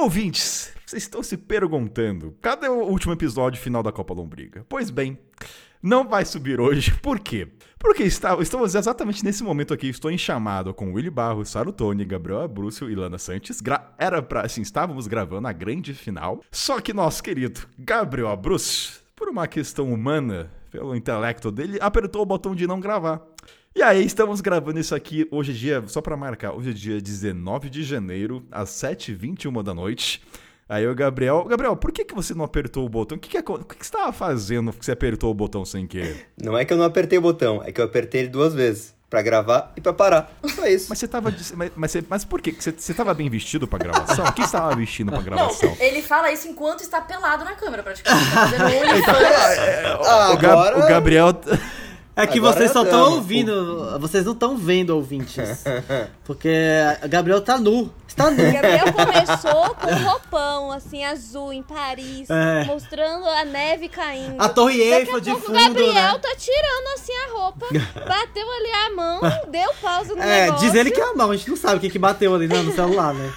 Ouvintes, vocês estão se perguntando, cadê o último episódio final da Copa Lombriga? Pois bem, não vai subir hoje. Por quê? Porque está, estamos exatamente nesse momento aqui. Estou em chamada com Willy Barros, Saro Tony, Gabriel Abrúcio e Lana Santos. Gra era pra, assim, estávamos gravando a grande final. Só que nosso querido Gabriel Abrúcio, por uma questão humana, pelo intelecto dele, apertou o botão de não gravar. E aí, estamos gravando isso aqui hoje é dia, só para marcar, hoje é dia 19 de janeiro, às 7h21 da noite. Aí o Gabriel, Gabriel, por que, que você não apertou o botão? O que, que, o que, que você estava fazendo que você apertou o botão sem querer? Não é que eu não apertei o botão, é que eu apertei ele duas vezes. Pra gravar e pra parar. Só isso. Mas você tava. Mas, mas, você, mas por quê? Você, você tava bem vestido pra gravação? O que você estava vestindo pra gravação? Não, ele fala isso enquanto está pelado na câmera, praticamente. Tá fazendo então, é, ah, o, Gab, o Gabriel. É que Agora vocês só estão ouvindo, vocês não estão vendo, ouvintes. Porque o Gabriel tá nu. Está nu. O Gabriel começou com um roupão, assim, azul, em Paris, É. mostrando a neve caindo. A Torre Daqui Eiffel a de pouco fundo, o Gabriel né? tá tirando, assim, a roupa, bateu ali a mão, deu pausa no É, negócio. diz ele que é a mão, a gente não sabe o que, que bateu ali no no celular, né?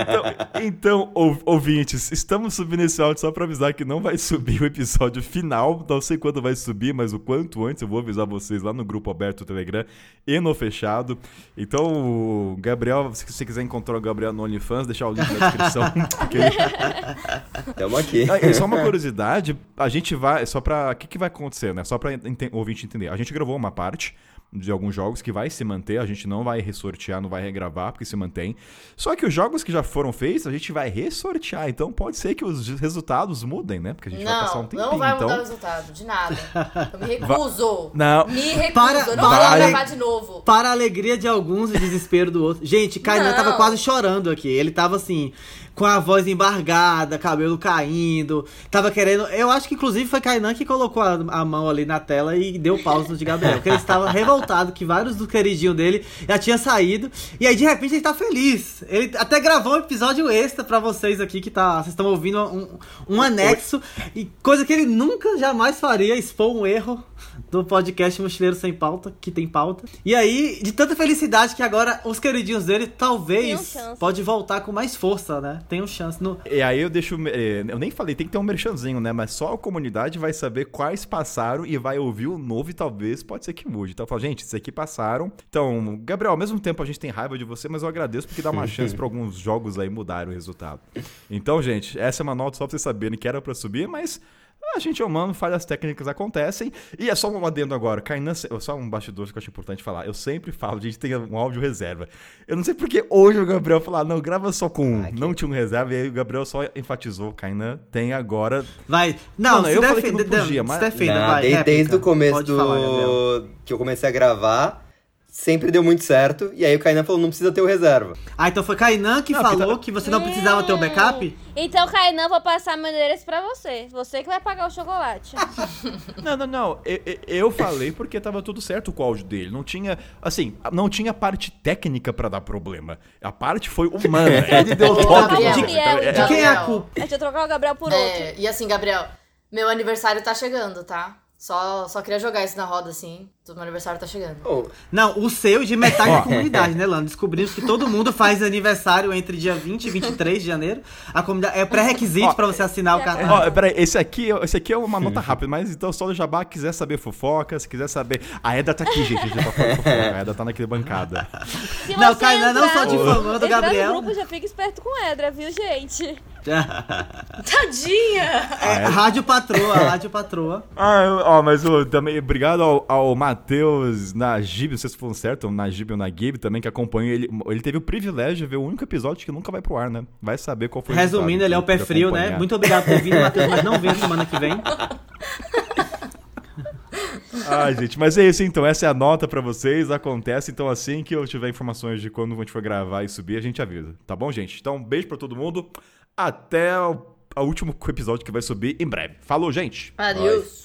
Então, então ou- ouvintes, estamos subindo esse áudio só pra avisar que não vai subir o episódio final. Não sei quando vai subir, mas o quanto antes eu vou avisar vocês lá no grupo aberto do Telegram e no fechado. Então, o Gabriel, se você quiser encontrar o Gabriel no OnlyFans, deixar o link na descrição. porque Tamo aqui. Ah, só uma curiosidade, a gente vai, só pra, o que, que vai acontecer, né? Só o ouvinte entender. A gente gravou uma parte de alguns jogos que vai se manter, a gente não vai ressortear, não vai regravar, porque se mantém. Só que os jogos que já foram feitos, a gente vai ressortear, então pode ser que os resultados mudem, né? Porque a gente vai passar um Não, tempinho, não vai então... mudar o resultado, de nada. Eu me recuso. Não. Me recuso, Para- eu não para- vou gravar de novo. Para a alegria de alguns e desespero do outro. Gente, Kainan Não. tava quase chorando aqui. Ele tava assim, com a voz embargada, cabelo caindo. Tava querendo. Eu acho que inclusive foi Kainan que colocou a, a mão ali na tela e deu pausa no de Gabriel. Porque ele estava revoltado que vários do queridinho dele já tinham saído. E aí de repente ele tá feliz. Ele até gravou um episódio extra pra vocês aqui que tá. Vocês estão ouvindo um, um anexo. E coisa que ele nunca jamais faria, expor um erro do podcast Mochileiro Sem Pauta, que tem pauta. E aí, de tanta felicidade que agora os queridinhos dele talvez pode voltar com mais força, né? Tem um chance no E aí eu deixo. eh, Eu nem falei, tem que ter um merchanzinho, né? Mas só a comunidade vai saber quais passaram e vai ouvir o novo e talvez pode ser que mude. Então eu falo, gente, esses aqui passaram. Então, Gabriel, ao mesmo tempo a gente tem raiva de você, mas eu agradeço porque dá uma chance pra alguns jogos aí mudarem o resultado. Então, gente, essa é uma nota só pra vocês saberem que era pra subir, mas. A gente é humano, falhas técnicas acontecem. E é só um adendo agora. Kainan, só um bastidor que eu acho importante falar. Eu sempre falo, a gente tem um áudio reserva. Eu não sei porque hoje o Gabriel falou, ah, não, grava só com um. Não tinha um reserva. E aí o Gabriel só enfatizou, Kainan tem agora. Vai. Não, Não, eu falei defenda, que não podia, se mas- defenda, Não, vai. desde, desde o começo Pode do falar, que eu comecei a gravar, sempre deu muito certo. E aí o Kainan falou, não precisa ter o reserva. Ah, então foi Kainan que Não, porque falou tá- que você não precisava ter o backup? Então, Kainan, vou passar meu endereço pra você. Você que vai pagar o chocolate. Não, não, não. Eu, eu- eu falei porque tava tudo certo com o áudio dele. Não tinha, assim, não tinha parte técnica pra dar problema. A parte foi humana. Ele deu Ô, toque. Gabriel, de- Gabriel, é- De quem é a Gabriel. culpa? A gente vai trocar o Gabriel por outro. É, e assim, Gabriel, meu aniversário tá chegando, tá? Só, só queria jogar isso na roda, assim. Meu aniversário tá chegando. Pô, Não, o seu de metade da comunidade, né, Lano? Descobrimos que todo mundo faz aniversário entre dia 20 e 23 de janeiro. A comunidade é pré-requisito Ó, pra você assinar o é, cartão. Ó, peraí, esse aqui, esse aqui é uma nota rápida, mas então só do Jabá quiser saber fofoca, se quiser saber. A Eda tá aqui, gente. A gente tá falando fofoca. A Eda tá naquele bancada. Se Não, Kainan não só difamando o entrar Gabriel. no grupo, já fica esperto com Edra, viu, gente? Tadinha! É, Rádio Patroa, Rádio Patroa. Ah, eu- ó, mas ô, também, obrigado ao, ao Matheus Najib, não sei se falou certo, o Najib ou Nagib também, que acompanha ele. Ele teve o privilégio de ver o único episódio que nunca vai pro ar, né? Vai saber qual foi o Resumindo, ele é o pé frio, né? acompanhar. Muito obrigado por vir, Matheus, mas não vem semana que vem. Ai, gente, mas é isso então. Essa é a nota pra vocês. Acontece. Então, assim que eu tiver informações de quando a gente for gravar e subir, a gente avisa. Tá bom, gente? Então, um beijo pra todo mundo. Até o, o último episódio que vai subir em breve. Falou, gente! Adeus.